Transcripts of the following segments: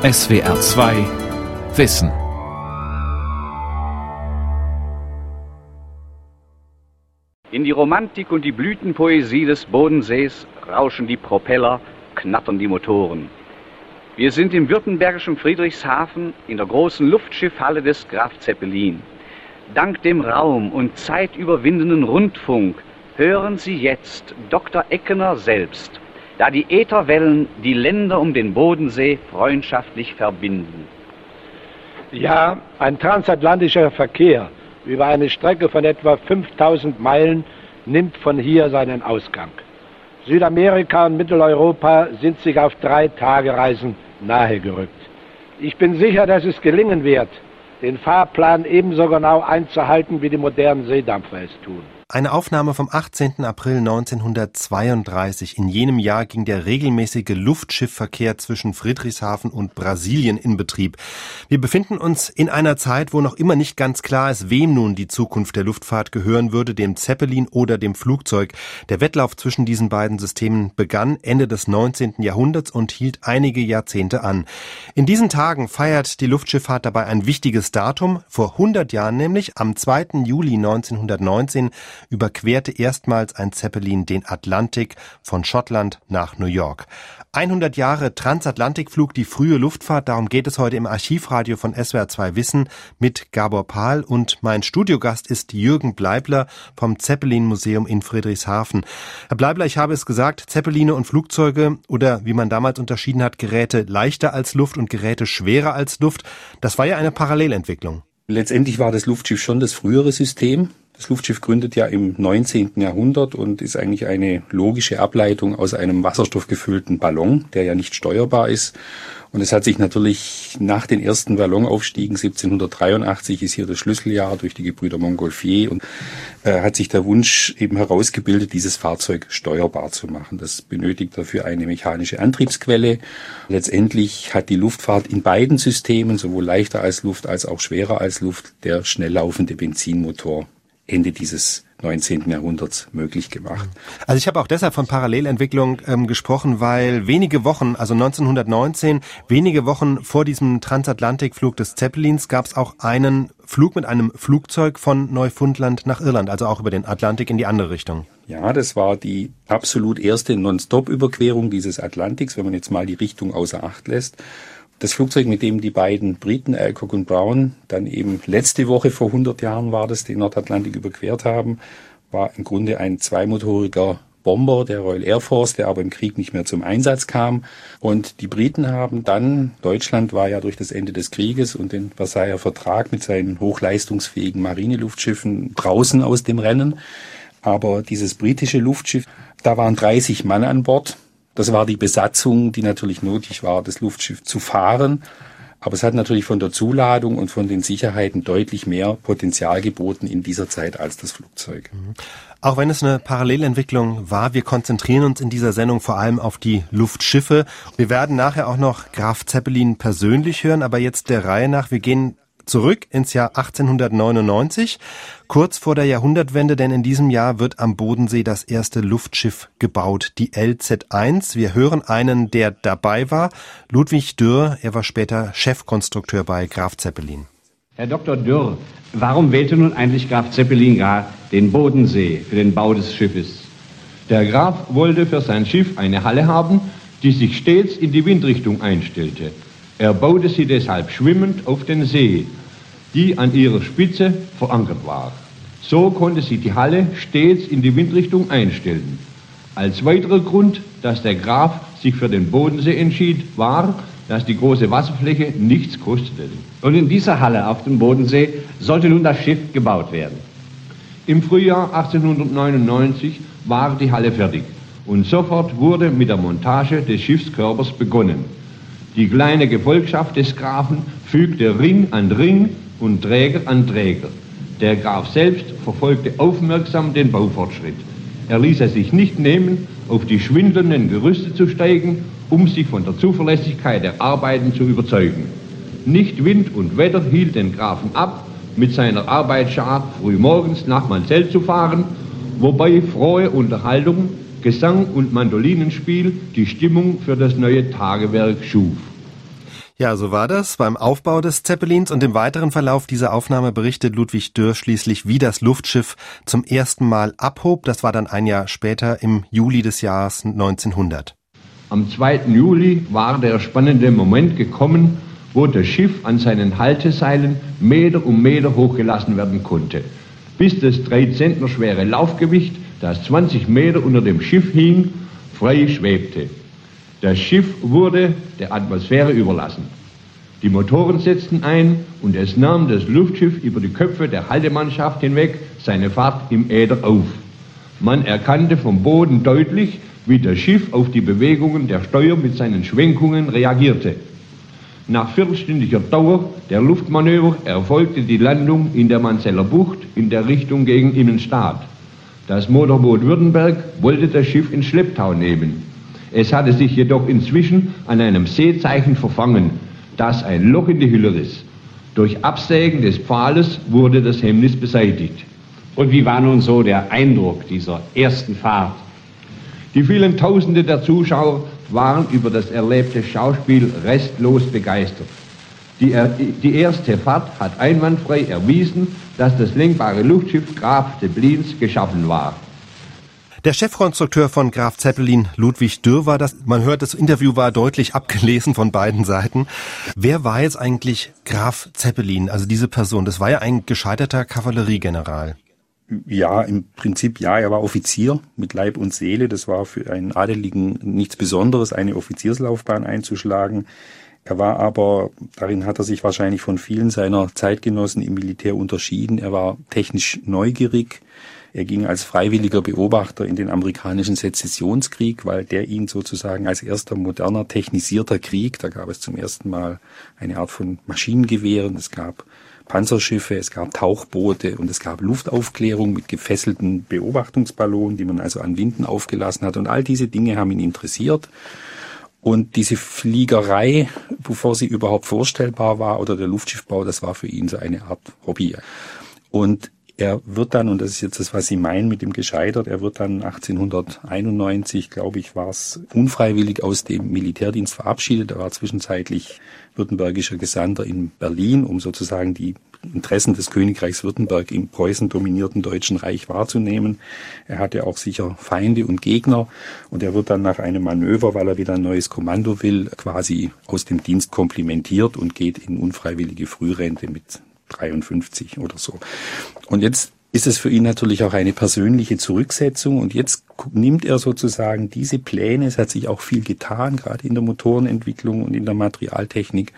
SWR 2 Wissen. In die Romantik und die Blütenpoesie des Bodensees rauschen die Propeller, knattern die Motoren. Wir sind im württembergischen Friedrichshafen in der großen Luftschiffhalle des Graf Zeppelin. Dank dem Raum und zeitüberwindenden Rundfunk hören Sie jetzt Dr. Eckener selbst, da die Ätherwellen die Länder um den Bodensee freundschaftlich verbinden. Ja, ein transatlantischer Verkehr über eine Strecke von etwa 5000 Meilen nimmt von hier seinen Ausgang. Südamerika und Mitteleuropa sind sich auf drei Tagereisen nahegerückt. Ich bin sicher, dass es gelingen wird, den Fahrplan ebenso genau einzuhalten, wie die modernen Seedampfer es tun. Eine Aufnahme vom 18. April 1932. In jenem Jahr ging der regelmäßige Luftschiffverkehr zwischen Friedrichshafen und Brasilien in Betrieb. Wir befinden uns in einer Zeit, wo noch immer nicht ganz klar ist, wem nun die Zukunft der Luftfahrt gehören würde, dem Zeppelin oder dem Flugzeug. Der Wettlauf zwischen diesen beiden Systemen begann Ende des 19. Jahrhunderts und hielt einige Jahrzehnte an. In diesen Tagen feiert die Luftschifffahrt dabei ein wichtiges Datum. Vor 100 Jahren nämlich, am 2. Juli 1919, überquerte erstmals ein Zeppelin den Atlantik von Schottland nach New York. 100 Jahre Transatlantikflug, die frühe Luftfahrt, darum geht es heute im Archivradio von SWR2 Wissen mit Gabor Pahl und mein Studiogast ist Jürgen Bleibler vom Zeppelin Museum in Friedrichshafen. Herr Bleibler, ich habe es gesagt, Zeppeline und Flugzeuge oder wie man damals unterschieden hat, Geräte leichter als Luft und Geräte schwerer als Luft, das war ja eine Parallelentwicklung. Letztendlich war das Luftschiff schon das frühere System. Das Luftschiff gründet ja im 19. Jahrhundert und ist eigentlich eine logische Ableitung aus einem wasserstoffgefüllten Ballon, der ja nicht steuerbar ist. Und es hat sich natürlich nach den ersten Ballonaufstiegen 1783 ist hier das Schlüsseljahr durch die Gebrüder Montgolfier und äh, hat sich der Wunsch eben herausgebildet, dieses Fahrzeug steuerbar zu machen. Das benötigt dafür eine mechanische Antriebsquelle. Letztendlich hat die Luftfahrt in beiden Systemen, sowohl leichter als Luft als auch schwerer als Luft, der schnell laufende Benzinmotor Ende dieses 19. Jahrhunderts möglich gemacht. Also ich habe auch deshalb von Parallelentwicklung ähm, gesprochen, weil wenige Wochen, also 1919, wenige Wochen vor diesem Transatlantikflug des Zeppelins gab es auch einen Flug mit einem Flugzeug von Neufundland nach Irland, also auch über den Atlantik in die andere Richtung. Ja, das war die absolut erste Non-Stop-Überquerung dieses Atlantiks, wenn man jetzt mal die Richtung außer Acht lässt. Das Flugzeug, mit dem die beiden Briten, Alcock und Brown, dann eben letzte Woche vor 100 Jahren war das, den Nordatlantik überquert haben, war im Grunde ein zweimotoriger Bomber der Royal Air Force, der aber im Krieg nicht mehr zum Einsatz kam. Und die Briten haben dann, Deutschland war ja durch das Ende des Krieges und den Versailler Vertrag mit seinen hochleistungsfähigen Marinelustschiffen draußen aus dem Rennen. Aber dieses britische Luftschiff, da waren 30 Mann an Bord das war die Besatzung, die natürlich nötig war, das Luftschiff zu fahren. Aber es hat natürlich von der Zuladung und von den Sicherheiten deutlich mehr Potenzial geboten in dieser Zeit als das Flugzeug. Mhm. Auch wenn es eine Parallelentwicklung war, wir konzentrieren uns in dieser Sendung vor allem auf die Luftschiffe. Wir werden nachher auch noch Graf Zeppelin persönlich hören, aber jetzt der Reihe nach. Wir gehen zurück ins Jahr 1899, kurz vor der Jahrhundertwende, denn in diesem Jahr wird am Bodensee das erste Luftschiff gebaut, die LZ1. Wir hören einen, der dabei war, Ludwig Dürr, er war später Chefkonstrukteur bei Graf Zeppelin. Herr Dr. Dürr, warum wählte nun eigentlich Graf Zeppelin gar den Bodensee für den Bau des Schiffes? Der Graf wollte für sein Schiff eine Halle haben, die sich stets in die Windrichtung einstellte. Er baute sie deshalb schwimmend auf den See, die an ihrer Spitze verankert war. So konnte sie die Halle stets in die Windrichtung einstellen. Als weiterer Grund, dass der Graf sich für den Bodensee entschied, war, dass die große Wasserfläche nichts kostete. Und in dieser Halle auf dem Bodensee sollte nun das Schiff gebaut werden. Im Frühjahr 1899 war die Halle fertig und sofort wurde mit der Montage des Schiffskörpers begonnen. Die kleine Gefolgschaft des Grafen fügte Ring an Ring und Träger an Träger. Der Graf selbst verfolgte aufmerksam den Baufortschritt. Er ließ es sich nicht nehmen, auf die schwindelnden Gerüste zu steigen, um sich von der Zuverlässigkeit der Arbeiten zu überzeugen. Nicht Wind und Wetter hielt den Grafen ab, mit seiner Arbeitsschar frühmorgens nach Mansell zu fahren, wobei frohe Unterhaltung, Gesang und Mandolinenspiel die Stimmung für das neue Tagewerk schuf. Ja, so war das beim Aufbau des Zeppelins und im weiteren Verlauf dieser Aufnahme berichtet Ludwig Dürr schließlich, wie das Luftschiff zum ersten Mal abhob. Das war dann ein Jahr später im Juli des Jahres 1900. Am 2. Juli war der spannende Moment gekommen, wo das Schiff an seinen Halteseilen Meter um Meter hochgelassen werden konnte, bis das drei Zentner schwere Laufgewicht, das 20 Meter unter dem Schiff hing, frei schwebte. Das Schiff wurde der Atmosphäre überlassen. Die Motoren setzten ein und es nahm das Luftschiff über die Köpfe der Haltemannschaft hinweg seine Fahrt im Äther auf. Man erkannte vom Boden deutlich, wie das Schiff auf die Bewegungen der Steuer mit seinen Schwenkungen reagierte. Nach viertelstündiger Dauer der Luftmanöver erfolgte die Landung in der Manzeller Bucht in der Richtung gegen Innenstadt. Das Motorboot Württemberg wollte das Schiff in Schlepptau nehmen. Es hatte sich jedoch inzwischen an einem Seezeichen verfangen, das ein Loch in die Hülle riss. Durch Absägen des Pfahles wurde das Hemmnis beseitigt. Und wie war nun so der Eindruck dieser ersten Fahrt? Die vielen Tausende der Zuschauer waren über das erlebte Schauspiel restlos begeistert. Die, die erste Fahrt hat einwandfrei erwiesen, dass das lenkbare Luftschiff Graf de Blins geschaffen war. Der Chefkonstrukteur von Graf Zeppelin, Ludwig Dürr, war das. Man hört, das Interview war deutlich abgelesen von beiden Seiten. Wer war jetzt eigentlich Graf Zeppelin, also diese Person? Das war ja ein gescheiterter Kavalleriegeneral. Ja, im Prinzip ja. Er war Offizier mit Leib und Seele. Das war für einen Adeligen nichts Besonderes, eine Offizierslaufbahn einzuschlagen. Er war aber, darin hat er sich wahrscheinlich von vielen seiner Zeitgenossen im Militär unterschieden. Er war technisch neugierig. Er ging als freiwilliger Beobachter in den amerikanischen Sezessionskrieg, weil der ihn sozusagen als erster moderner technisierter Krieg, da gab es zum ersten Mal eine Art von Maschinengewehren, es gab Panzerschiffe, es gab Tauchboote und es gab Luftaufklärung mit gefesselten Beobachtungsballonen, die man also an Winden aufgelassen hat. Und all diese Dinge haben ihn interessiert. Und diese Fliegerei, bevor sie überhaupt vorstellbar war, oder der Luftschiffbau, das war für ihn so eine Art Hobby. Und er wird dann, und das ist jetzt das, was Sie meinen mit dem gescheitert, er wird dann 1891, glaube ich, war es unfreiwillig aus dem Militärdienst verabschiedet. Er war zwischenzeitlich württembergischer Gesandter in Berlin, um sozusagen die Interessen des Königreichs Württemberg im Preußen dominierten Deutschen Reich wahrzunehmen. Er hatte auch sicher Feinde und Gegner und er wird dann nach einem Manöver, weil er wieder ein neues Kommando will, quasi aus dem Dienst komplimentiert und geht in unfreiwillige Frührente mit 53 oder so. Und jetzt ist es für ihn natürlich auch eine persönliche Zurücksetzung und jetzt nimmt er sozusagen diese Pläne, es hat sich auch viel getan, gerade in der Motorenentwicklung und in der Materialtechnik,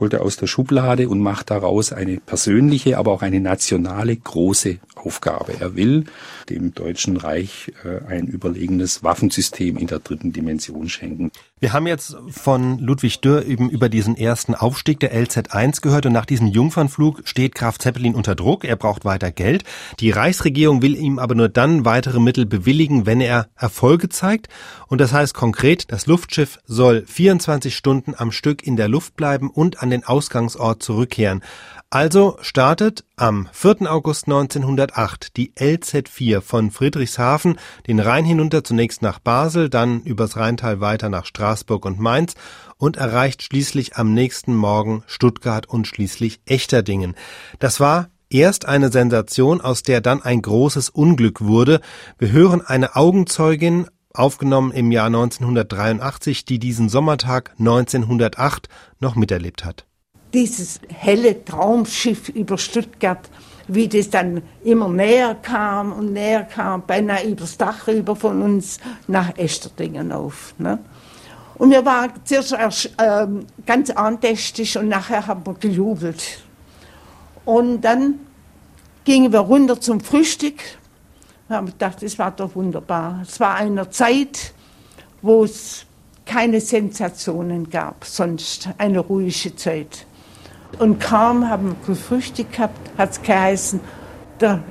holt er aus der Schublade und macht daraus eine persönliche, aber auch eine nationale große Aufgabe. Er will dem Deutschen Reich äh, ein überlegenes Waffensystem in der dritten Dimension schenken. Wir haben jetzt von Ludwig Dürr eben über diesen ersten Aufstieg der LZ1 gehört und nach diesem Jungfernflug steht Graf Zeppelin unter Druck. Er braucht weiter Geld. Die Reichsregierung will ihm aber nur dann weitere Mittel bewilligen, wenn er Erfolge zeigt. Und das heißt konkret, das Luftschiff soll 24 Stunden am Stück in der Luft bleiben und an den Ausgangsort zurückkehren. Also startet am 4. August 1908 die LZ4 von Friedrichshafen den Rhein hinunter zunächst nach Basel, dann übers Rheintal weiter nach Straßburg und Mainz und erreicht schließlich am nächsten Morgen Stuttgart und schließlich Echterdingen. Das war erst eine Sensation, aus der dann ein großes Unglück wurde. Wir hören eine Augenzeugin aufgenommen im Jahr 1983, die diesen Sommertag 1908 noch miterlebt hat dieses helle Traumschiff über Stuttgart, wie das dann immer näher kam und näher kam, beinahe übers Dach rüber von uns nach Echterdingen auf. Ne? Und wir waren zuerst erst, äh, ganz andächtig und nachher haben wir gejubelt. Und dann gingen wir runter zum Frühstück. Wir haben gedacht, das war doch wunderbar. Es war eine Zeit, wo es keine Sensationen gab, sonst eine ruhige Zeit. Und kaum haben wir gefrühstückt gehabt, hat es geheißen, der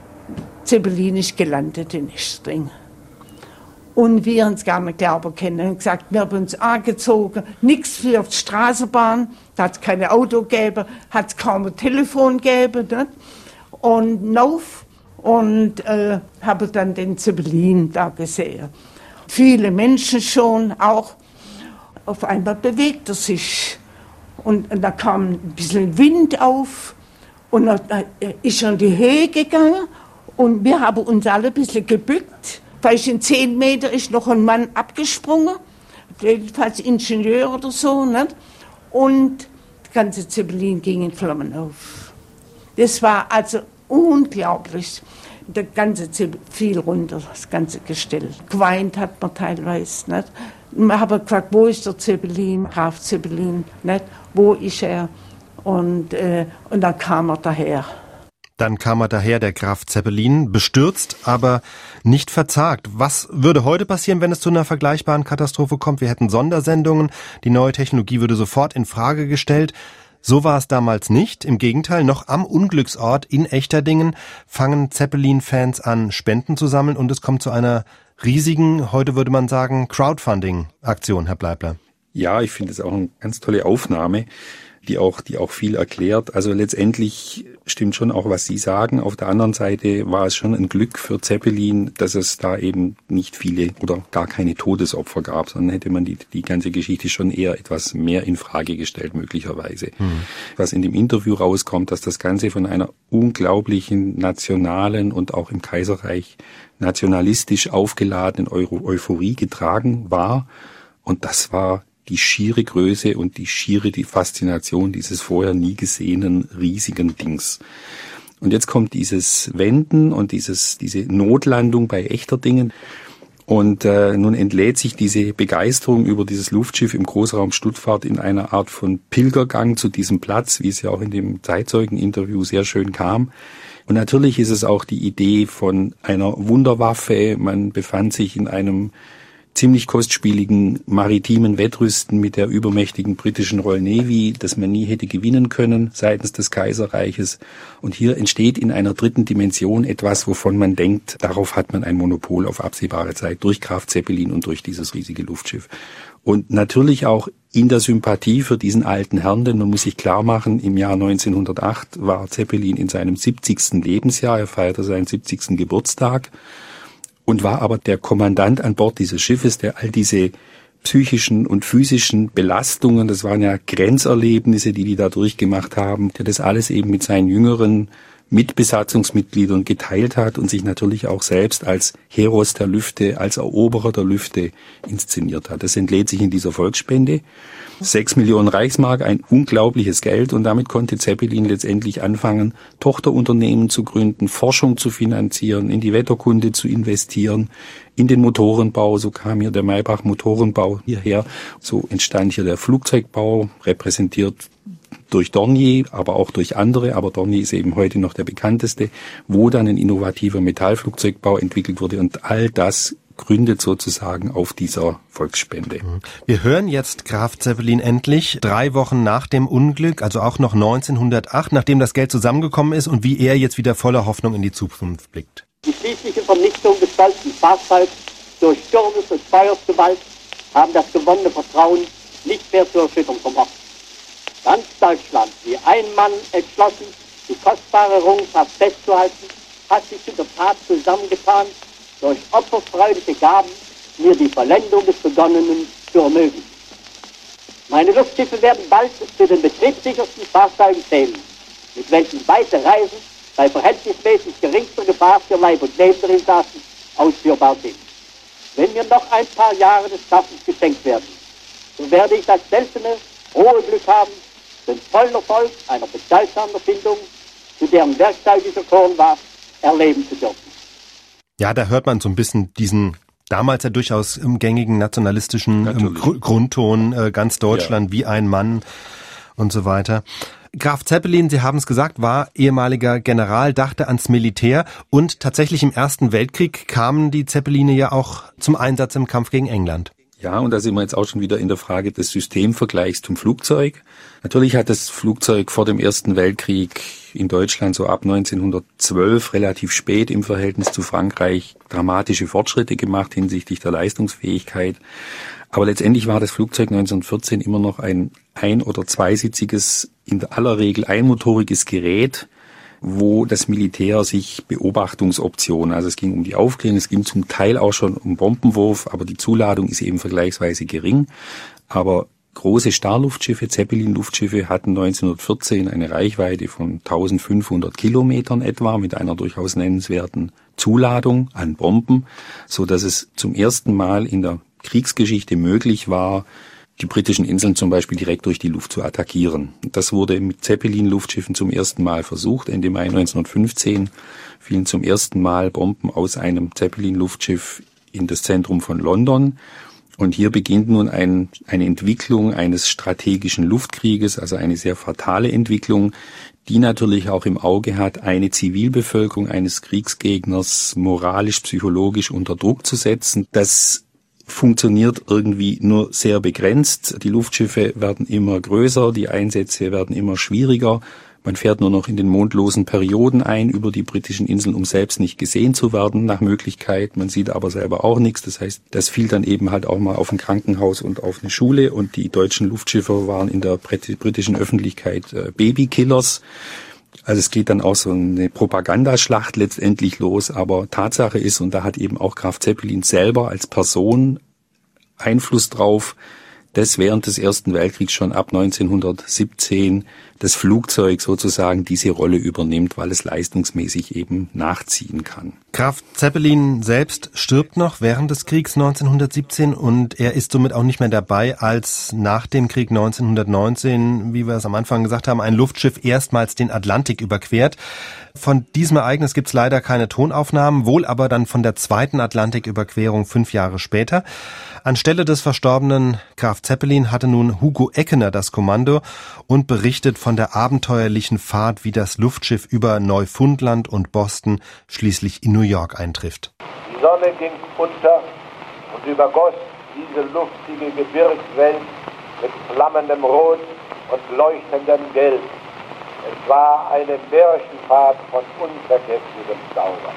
Zeppelin ist gelandet in Estring. Und wir uns gar nicht glauben können. Und gesagt, wir haben uns angezogen, nichts für die Straßenbahn, da hat es keine Auto gegeben, hat es kaum ein Telefon gegeben. Nicht? Und lauf und äh, habe dann den Zeppelin da gesehen. Viele Menschen schon auch. Auf einmal bewegt er sich Und, und da kam ein bisschen Wind auf und dann ist er in die Höhe gegangen und wir haben uns alle ein bisschen gebückt. Vielleicht in zehn Meter ist noch ein Mann abgesprungen, jedenfalls Ingenieur oder so. Nicht? Und das ganze Zeppelin ging in Flammen auf. Das war also unglaublich. Der ganze Zeppelin fiel runter, das ganze Gestell. Geweint hat man teilweise. Nicht? Wir haben gefragt, wo ist der Zeppelin, Graf Zeppelin, nicht? wo ist er? Und, äh, und dann kam er daher. Dann kam er daher, der Graf Zeppelin, bestürzt, aber nicht verzagt. Was würde heute passieren, wenn es zu einer vergleichbaren Katastrophe kommt? Wir hätten Sondersendungen, die neue Technologie würde sofort in Frage gestellt. So war es damals nicht. Im Gegenteil, noch am Unglücksort in Echterdingen fangen Zeppelin-Fans an, Spenden zu sammeln und es kommt zu einer riesigen, heute würde man sagen, Crowdfunding-Aktion, Herr Bleibler. Ja, ich finde es auch eine ganz tolle Aufnahme die auch, die auch viel erklärt. Also letztendlich stimmt schon auch, was Sie sagen. Auf der anderen Seite war es schon ein Glück für Zeppelin, dass es da eben nicht viele oder gar keine Todesopfer gab, sondern hätte man die, die ganze Geschichte schon eher etwas mehr in Frage gestellt, möglicherweise. Mhm. Was in dem Interview rauskommt, dass das Ganze von einer unglaublichen nationalen und auch im Kaiserreich nationalistisch aufgeladenen Euphorie getragen war. Und das war die schiere Größe und die schiere die Faszination dieses vorher nie gesehenen riesigen Dings. Und jetzt kommt dieses Wenden und dieses, diese Notlandung bei echter Dingen. Und äh, nun entlädt sich diese Begeisterung über dieses Luftschiff im Großraum Stuttgart in einer Art von Pilgergang zu diesem Platz, wie es ja auch in dem Zeitzeugeninterview sehr schön kam. Und natürlich ist es auch die Idee von einer Wunderwaffe. Man befand sich in einem ziemlich kostspieligen maritimen Wettrüsten mit der übermächtigen britischen Royal Navy, das man nie hätte gewinnen können seitens des Kaiserreiches. Und hier entsteht in einer dritten Dimension etwas, wovon man denkt, darauf hat man ein Monopol auf absehbare Zeit durch Kraft Zeppelin und durch dieses riesige Luftschiff. Und natürlich auch in der Sympathie für diesen alten Herrn, denn man muss sich klar machen, im Jahr 1908 war Zeppelin in seinem 70. Lebensjahr, er feierte seinen 70. Geburtstag und war aber der Kommandant an Bord dieses Schiffes, der all diese psychischen und physischen Belastungen, das waren ja Grenzerlebnisse, die die da durchgemacht haben, der das alles eben mit seinen jüngeren Mitbesatzungsmitgliedern geteilt hat und sich natürlich auch selbst als Heros der Lüfte, als Eroberer der Lüfte inszeniert hat. Das entlädt sich in dieser Volksspende. Sechs Millionen Reichsmark, ein unglaubliches Geld und damit konnte Zeppelin letztendlich anfangen, Tochterunternehmen zu gründen, Forschung zu finanzieren, in die Wetterkunde zu investieren, in den Motorenbau. So kam hier der Maybach Motorenbau hierher. So entstand hier der Flugzeugbau, repräsentiert durch Dornier, aber auch durch andere, aber Dornier ist eben heute noch der bekannteste, wo dann ein innovativer Metallflugzeugbau entwickelt wurde und all das gründet sozusagen auf dieser Volksspende. Mhm. Wir hören jetzt Graf Zeppelin endlich, drei Wochen nach dem Unglück, also auch noch 1908, nachdem das Geld zusammengekommen ist und wie er jetzt wieder voller Hoffnung in die Zukunft blickt. Die schließliche Vernichtung des stolzen Fahrzeugs durch Sturmes und Feuersgewalt haben das gewonnene Vertrauen nicht mehr zu erschüttern vermocht. Ganz Deutschland, wie ein Mann entschlossen, die kostbare Errungenschaft festzuhalten, hat sich zu der Tat zusammengetan, durch opferfreudige Gaben mir die Vollendung des Begonnenen zu ermöglichen. Meine Luftschiffe werden bald zu den betriebssichersten Fahrzeugen zählen, mit welchen weite Reisen bei verhältnismäßig geringster Gefahr für Leib und Leben der Insassen ausführbar sind. Wenn mir noch ein paar Jahre des Schaffens geschenkt werden, so werde ich das seltene, hohe Glück haben, den vollen Erfolg einer bedeutsamen Erfindung, zu deren Werkzeug ich erkoren war, erleben zu dürfen. Ja, da hört man so ein bisschen diesen damals ja durchaus im gängigen nationalistischen Gr Grundton, äh, ganz Deutschland ja. wie ein Mann und so weiter. Graf Zeppelin, Sie haben es gesagt, war ehemaliger General, dachte ans Militär und tatsächlich im Ersten Weltkrieg kamen die Zeppeline ja auch zum Einsatz im Kampf gegen England. Ja, und da sind wir jetzt auch schon wieder in der Frage des Systemvergleichs zum Flugzeug. Natürlich hat das Flugzeug vor dem Ersten Weltkrieg in Deutschland so ab 1912 relativ spät im Verhältnis zu Frankreich dramatische Fortschritte gemacht hinsichtlich der Leistungsfähigkeit. Aber letztendlich war das Flugzeug 1914 immer noch ein ein- oder zweisitziges, in aller Regel einmotoriges Gerät, wo das Militär sich Beobachtungsoptionen, also es ging um die Aufklärung, es ging zum Teil auch schon um Bombenwurf, aber die Zuladung ist eben vergleichsweise gering. Aber große Starluftschiffe, Zeppelin-Luftschiffe hatten 1914 eine Reichweite von 1500 Kilometern etwa mit einer durchaus nennenswerten Zuladung an Bomben, so dass es zum ersten Mal in der Kriegsgeschichte möglich war, die britischen Inseln zum Beispiel direkt durch die Luft zu attackieren. Das wurde mit Zeppelin-Luftschiffen zum ersten Mal versucht. Ende Mai 1915 fielen zum ersten Mal Bomben aus einem Zeppelin-Luftschiff in das Zentrum von London. Und hier beginnt nun ein, eine Entwicklung eines strategischen Luftkrieges, also eine sehr fatale Entwicklung, die natürlich auch im Auge hat, eine Zivilbevölkerung eines Kriegsgegners moralisch, psychologisch unter Druck zu setzen. Das funktioniert irgendwie nur sehr begrenzt. Die Luftschiffe werden immer größer, die Einsätze werden immer schwieriger. Man fährt nur noch in den mondlosen Perioden ein über die britischen Inseln, um selbst nicht gesehen zu werden nach Möglichkeit. Man sieht aber selber auch nichts. Das heißt, das fiel dann eben halt auch mal auf ein Krankenhaus und auf eine Schule. Und die deutschen Luftschiffe waren in der britischen Öffentlichkeit äh, Babykillers. Also es geht dann auch so eine Propagandaschlacht letztendlich los, aber Tatsache ist, und da hat eben auch Graf Zeppelin selber als Person Einfluss drauf, dass während des Ersten Weltkriegs schon ab 1917 das Flugzeug sozusagen diese Rolle übernimmt, weil es leistungsmäßig eben nachziehen kann. Graf Zeppelin selbst stirbt noch während des Kriegs 1917 und er ist somit auch nicht mehr dabei, als nach dem Krieg 1919, wie wir es am Anfang gesagt haben, ein Luftschiff erstmals den Atlantik überquert. Von diesem Ereignis gibt es leider keine Tonaufnahmen, wohl aber dann von der zweiten Atlantiküberquerung fünf Jahre später. Anstelle des verstorbenen Graf Zeppelin hatte nun Hugo Eckener das Kommando und berichtet von der abenteuerlichen Fahrt, wie das Luftschiff über Neufundland und Boston schließlich in New York eintrifft. Die Sonne ging unter und übergoss diese luftige Gebirgswelt mit flammendem Rot und leuchtendem Gelb. Es war eine Märchenfahrt von unvergesslichem Zauber.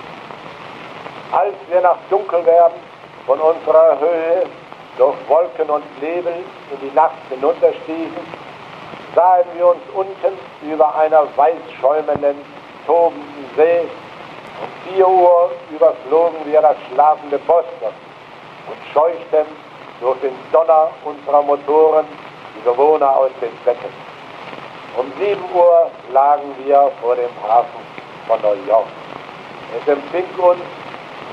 Als wir nach Dunkelwerden von unserer Höhe durch Wolken und Nebel in die Nacht hinunterstießen, sahen wir uns unten über einer weiß schäumenden, tobenden See. Um vier Uhr überflogen wir das schlafende Boston und scheuchten durch den Donner unserer Motoren die Bewohner aus den Betten. Um sieben Uhr lagen wir vor dem Hafen von New York. Es empfing uns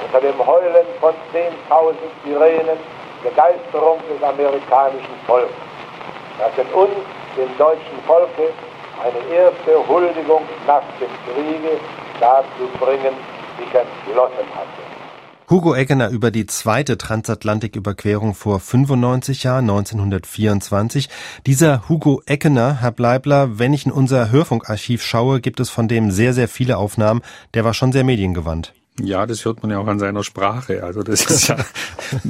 unter dem Heulen von 10.000 Sirenen Begeisterung des amerikanischen Volkes, das in uns, dem deutschen Volke, eine erste Huldigung nach dem Kriege dazu bringen, sich entschlossen hatte. Hugo Eggener über die zweite Transatlantiküberquerung vor 95 Jahren, 1924. Dieser Hugo Eggener, Herr Bleibler, wenn ich in unser Hörfunkarchiv schaue, gibt es von dem sehr, sehr viele Aufnahmen. Der war schon sehr mediengewandt. Ja, das hört man ja auch an seiner Sprache. Also das ist ja,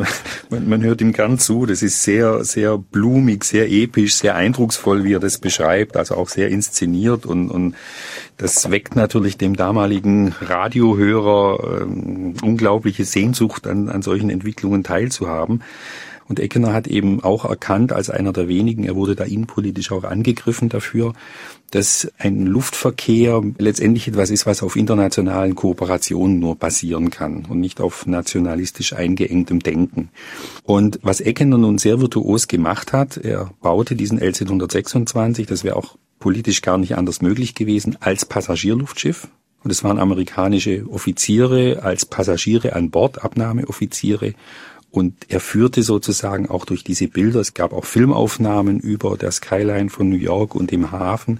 man, man hört ihm gern zu. Das ist sehr, sehr blumig, sehr episch, sehr eindrucksvoll, wie er das beschreibt. Also auch sehr inszeniert und, und das weckt natürlich dem damaligen Radiohörer ähm, unglaubliche Sehnsucht, an, an solchen Entwicklungen teilzuhaben. Und Eckener hat eben auch erkannt, als einer der wenigen, er wurde da innenpolitisch auch angegriffen dafür, dass ein Luftverkehr letztendlich etwas ist, was auf internationalen Kooperationen nur basieren kann und nicht auf nationalistisch eingeengtem Denken. Und was Eckener nun sehr virtuos gemacht hat, er baute diesen LZ 126, das wäre auch politisch gar nicht anders möglich gewesen, als Passagierluftschiff. Und es waren amerikanische Offiziere als Passagiere an Bord, Abnahmeoffiziere. Und er führte sozusagen auch durch diese Bilder, es gab auch Filmaufnahmen über der Skyline von New York und dem Hafen,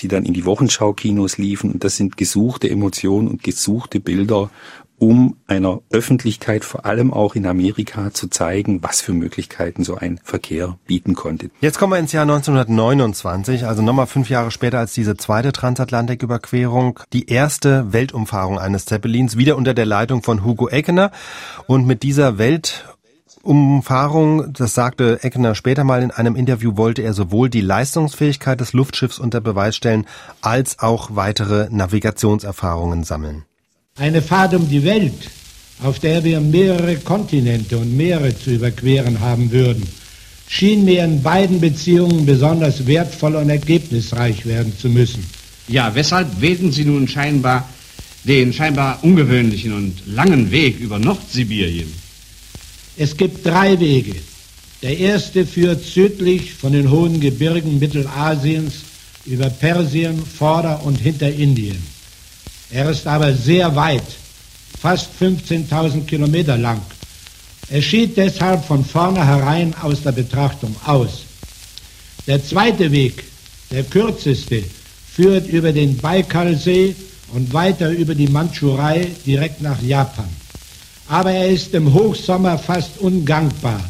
die dann in die Wochenschaukinos liefen. Und das sind gesuchte Emotionen und gesuchte Bilder, um einer Öffentlichkeit, vor allem auch in Amerika, zu zeigen, was für Möglichkeiten so ein Verkehr bieten konnte. Jetzt kommen wir ins Jahr 1929, also nochmal fünf Jahre später als diese zweite Transatlantiküberquerung, die erste Weltumfahrung eines Zeppelins, wieder unter der Leitung von Hugo Eckener. Und mit dieser Weltumfahrung, das sagte Eckener später mal in einem Interview, wollte er sowohl die Leistungsfähigkeit des Luftschiffs unter Beweis stellen, als auch weitere Navigationserfahrungen sammeln. Eine Fahrt um die Welt, auf der wir mehrere Kontinente und Meere zu überqueren haben würden, schien mir in beiden Beziehungen besonders wertvoll und ergebnisreich werden zu müssen. Ja, weshalb wählten Sie nun scheinbar den scheinbar ungewöhnlichen und langen Weg über Nordsibirien? Es gibt drei Wege. Der erste führt südlich von den hohen Gebirgen Mittelasiens über Persien, Vorder- und Hinterindien. Er ist aber sehr weit, fast 15.000 Kilometer lang. Er schied deshalb von vornherein aus der Betrachtung aus. Der zweite Weg, der kürzeste, führt über den Baikalsee und weiter über die Mandschurei direkt nach Japan. Aber er ist im Hochsommer fast ungangbar.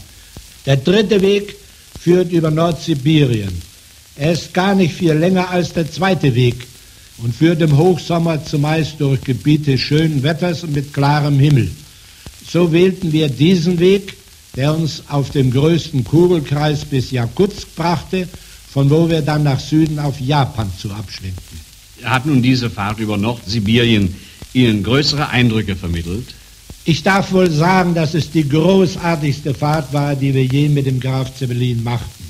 Der dritte Weg führt über Nordsibirien. Er ist gar nicht viel länger als der zweite Weg und führt im Hochsommer zumeist durch Gebiete schönen Wetters und mit klarem Himmel. So wählten wir diesen Weg, der uns auf dem größten Kugelkreis bis Jakutsk brachte, von wo wir dann nach Süden auf Japan zu abschwenkten. Hat nun diese Fahrt über Nordsibirien Ihnen größere Eindrücke vermittelt? Ich darf wohl sagen, dass es die großartigste Fahrt war, die wir je mit dem Graf Zeppelin machten.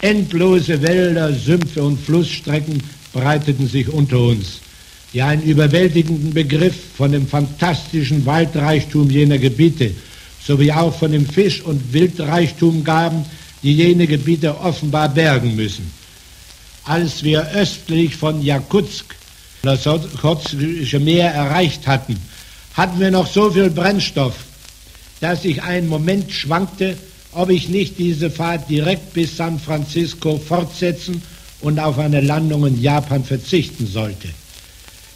Endlose Wälder, Sümpfe und Flussstrecken breiteten sich unter uns, die einen überwältigenden Begriff von dem fantastischen Waldreichtum jener Gebiete sowie auch von dem Fisch- und Wildreichtum gaben, die jene Gebiete offenbar bergen müssen. Als wir östlich von Jakutsk das Ochotskische Meer erreicht hatten, hatten wir noch so viel Brennstoff, dass ich einen Moment schwankte, ob ich nicht diese Fahrt direkt bis San Francisco fortsetzen und auf eine Landung in Japan verzichten sollte.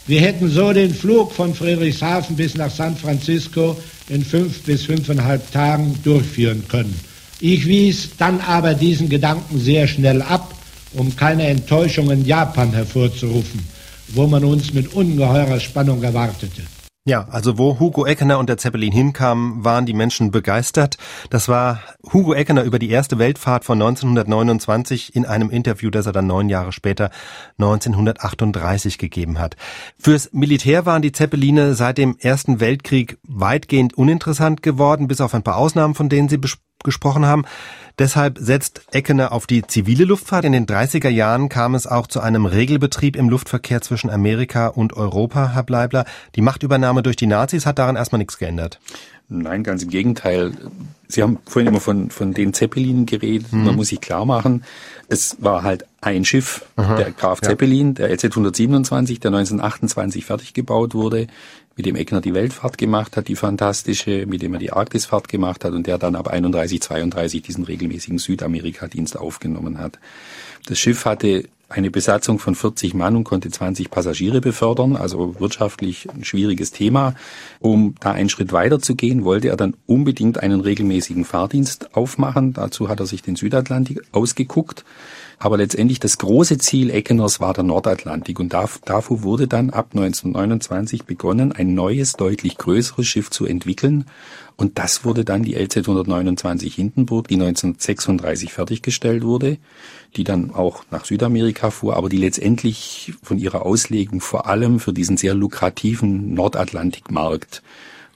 Wir hätten so den Flug von Friedrichshafen bis nach San Francisco in fünf bis fünfeinhalb Tagen durchführen können. Ich wies dann aber diesen Gedanken sehr schnell ab, um keine Enttäuschung in Japan hervorzurufen, wo man uns mit ungeheurer Spannung erwartete. Ja, also wo Hugo Eckener und der Zeppelin hinkamen, waren die Menschen begeistert. Das war Hugo Eckener über die erste Weltfahrt von 1929 in einem Interview, das er dann neun Jahre später 1938 gegeben hat. Fürs Militär waren die Zeppeline seit dem Ersten Weltkrieg weitgehend uninteressant geworden, bis auf ein paar Ausnahmen, von denen Sie gesprochen haben. Deshalb setzt Eckener auf die zivile Luftfahrt. In den 30er Jahren kam es auch zu einem Regelbetrieb im Luftverkehr zwischen Amerika und Europa, Herr Bleibler. Die Machtübernahme durch die Nazis hat daran erstmal nichts geändert. Nein, ganz im Gegenteil. Sie haben vorhin immer von, von den Zeppelinen geredet. Mhm. Man muss sich klar machen, es war halt ein Schiff, Aha, der Graf Zeppelin, der LZ 127, der 1928 fertig gebaut wurde mit dem Eckner die Weltfahrt gemacht hat, die fantastische, mit dem er die Arktisfahrt gemacht hat und der dann ab 31, 32 diesen regelmäßigen Südamerika-Dienst aufgenommen hat. Das Schiff hatte eine Besatzung von 40 Mann und konnte 20 Passagiere befördern, also wirtschaftlich ein schwieriges Thema. Um da einen Schritt weiter zu gehen, wollte er dann unbedingt einen regelmäßigen Fahrdienst aufmachen. Dazu hat er sich den Südatlantik ausgeguckt aber letztendlich das große Ziel Eckeners war der Nordatlantik und davor wurde dann ab 1929 begonnen, ein neues, deutlich größeres Schiff zu entwickeln. Und das wurde dann die LZ 129 Hindenburg, die 1936 fertiggestellt wurde, die dann auch nach Südamerika fuhr, aber die letztendlich von ihrer Auslegung vor allem für diesen sehr lukrativen Nordatlantikmarkt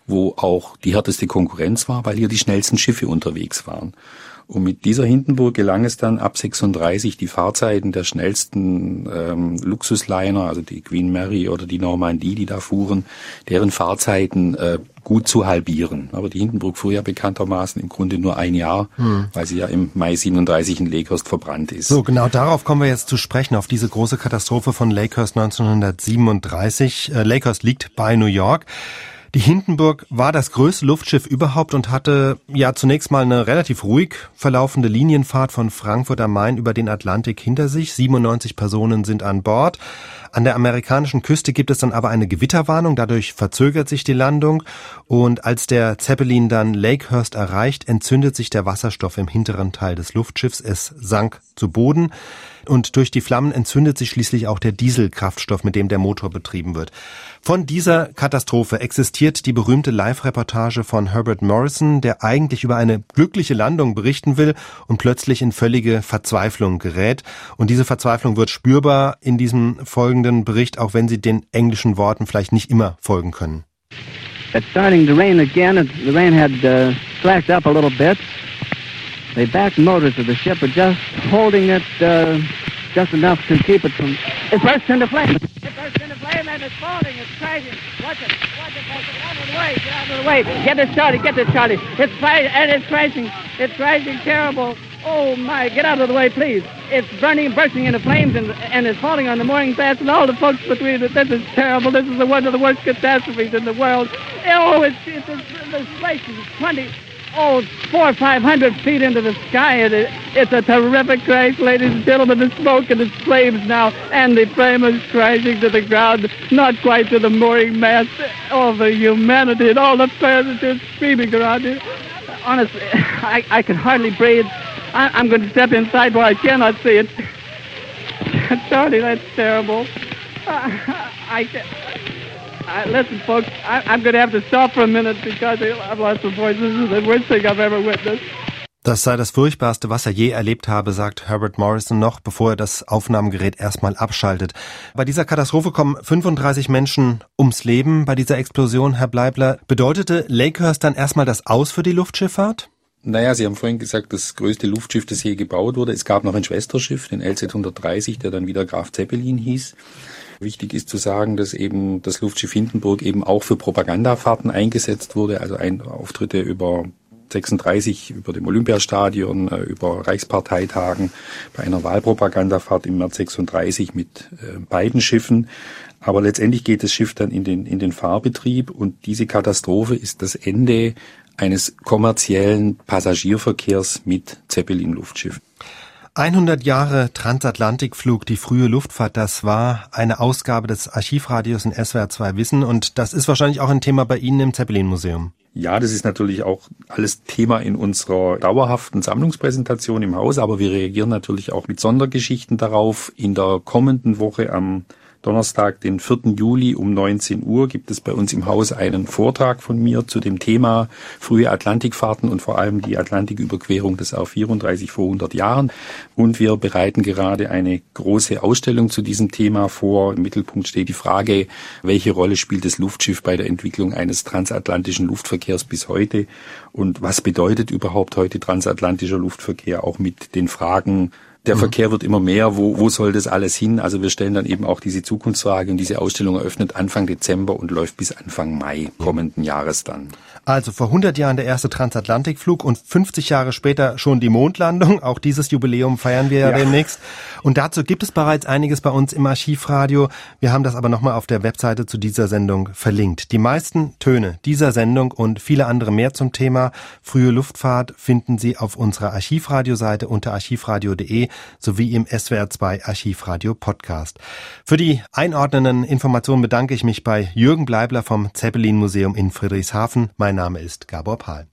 wo auch die härteste Konkurrenz war, weil hier die schnellsten Schiffe unterwegs waren. Und mit dieser Hindenburg gelang es dann ab 36 die Fahrzeiten der schnellsten ähm, Luxusliner, also die Queen Mary oder die Normandie, die da fuhren, deren Fahrzeiten äh, gut zu halbieren. Aber die Hindenburg fuhr ja bekanntermaßen im Grunde nur ein Jahr, hm. weil sie ja im Mai 37 in Lakehurst verbrannt ist. So, genau darauf kommen wir jetzt zu sprechen, auf diese große Katastrophe von Lakehurst 1937. Äh, Lakehurst liegt bei New York. Die Hindenburg war das größte Luftschiff überhaupt und hatte ja zunächst mal eine relativ ruhig verlaufende Linienfahrt von Frankfurt am Main über den Atlantik hinter sich. 97 Personen sind an Bord. An der amerikanischen Küste gibt es dann aber eine Gewitterwarnung, dadurch verzögert sich die Landung und als der Zeppelin dann Lakehurst erreicht, entzündet sich der Wasserstoff im hinteren Teil des Luftschiffs. Es sank zu Boden und durch die Flammen entzündet sich schließlich auch der Dieselkraftstoff, mit dem der Motor betrieben wird. Von dieser Katastrophe existiert die berühmte Live-Reportage von Herbert Morrison, der eigentlich über eine glückliche Landung berichten will und plötzlich in völlige Verzweiflung gerät. Und diese Verzweiflung wird spürbar in diesem folgenden Bericht, auch wenn Sie den englischen Worten vielleicht nicht immer folgen können. It's starting to rain again. The rain had uh, up a little bit. The back motors of the ship are just holding it uh, just enough to keep it from. It bursts into flame. It bursts into flame and it's falling. It's crashing. Watch it. Watch it. Watch it. Get out of the way. Get out of the way. Get it started. Get it started. It's flying and it's crashing. It's rising terrible. Oh my, get out of the way, please. It's burning, bursting into flames, and, and it's falling on the mooring mast and all the folks between it. This is terrible. This is one of the worst catastrophes in the world. Oh, it's, it's, it's this place is 20, oh, four or five hundred feet into the sky. It, it's a terrific crash, ladies and gentlemen. The smoke and the flames now, and the flame is crashing to the ground, not quite to the mooring mast. All the humanity and all the passengers screaming around here honestly, I, I can hardly breathe. I, am going to step inside where I cannot see it. Charlie, that's terrible. I, I, listen, folks, I, I'm going to have to stop for a minute because I've lost my voice. This is the worst thing I've ever witnessed. Das sei das Furchtbarste, was er je erlebt habe, sagt Herbert Morrison noch, bevor er das Aufnahmegerät erstmal abschaltet. Bei dieser Katastrophe kommen 35 Menschen ums Leben. Bei dieser Explosion, Herr Bleibler, bedeutete Lakehurst dann erstmal das Aus für die Luftschifffahrt? Naja, Sie haben vorhin gesagt, das größte Luftschiff, das je gebaut wurde. Es gab noch ein Schwesterschiff, den LZ 130, der dann wieder Graf Zeppelin hieß. Wichtig ist zu sagen, dass eben das Luftschiff Hindenburg eben auch für Propagandafahrten eingesetzt wurde, also ein Auftritte über 36 über dem Olympiastadion, äh, über Reichsparteitagen, bei einer Wahlpropagandafahrt im März 36 mit äh, beiden Schiffen. Aber letztendlich geht das Schiff dann in den, in den Fahrbetrieb und diese Katastrophe ist das Ende eines kommerziellen Passagierverkehrs mit Zeppelin-Luftschiffen. 100 Jahre Transatlantikflug, die frühe Luftfahrt, das war eine Ausgabe des Archivradios in SWR 2 Wissen und das ist wahrscheinlich auch ein Thema bei Ihnen im Zeppelin Museum. Ja, das ist natürlich auch alles Thema in unserer dauerhaften Sammlungspräsentation im Haus, aber wir reagieren natürlich auch mit Sondergeschichten darauf. In der kommenden Woche am Donnerstag, den 4. Juli um 19 Uhr gibt es bei uns im Haus einen Vortrag von mir zu dem Thema frühe Atlantikfahrten und vor allem die Atlantiküberquerung des R34 vor 100 Jahren. Und wir bereiten gerade eine große Ausstellung zu diesem Thema vor. Im Mittelpunkt steht die Frage, welche Rolle spielt das Luftschiff bei der Entwicklung eines transatlantischen Luftverkehrs bis heute? Und was bedeutet überhaupt heute transatlantischer Luftverkehr auch mit den Fragen der mhm. Verkehr wird immer mehr. Wo, wo soll das alles hin? Also wir stellen dann eben auch diese Zukunftsfrage und diese Ausstellung eröffnet Anfang Dezember und läuft bis Anfang Mai kommenden Jahres dann. Also vor 100 Jahren der erste Transatlantikflug und 50 Jahre später schon die Mondlandung. Auch dieses Jubiläum feiern wir ja, ja. demnächst. Und dazu gibt es bereits einiges bei uns im Archivradio. Wir haben das aber nochmal auf der Webseite zu dieser Sendung verlinkt. Die meisten Töne dieser Sendung und viele andere mehr zum Thema frühe Luftfahrt finden Sie auf unserer Archivradioseite unter archivradio.de sowie im SWR2 Archivradio Podcast. Für die einordnenden Informationen bedanke ich mich bei Jürgen Bleibler vom Zeppelin Museum in Friedrichshafen. Mein Name ist Gabor Pahl.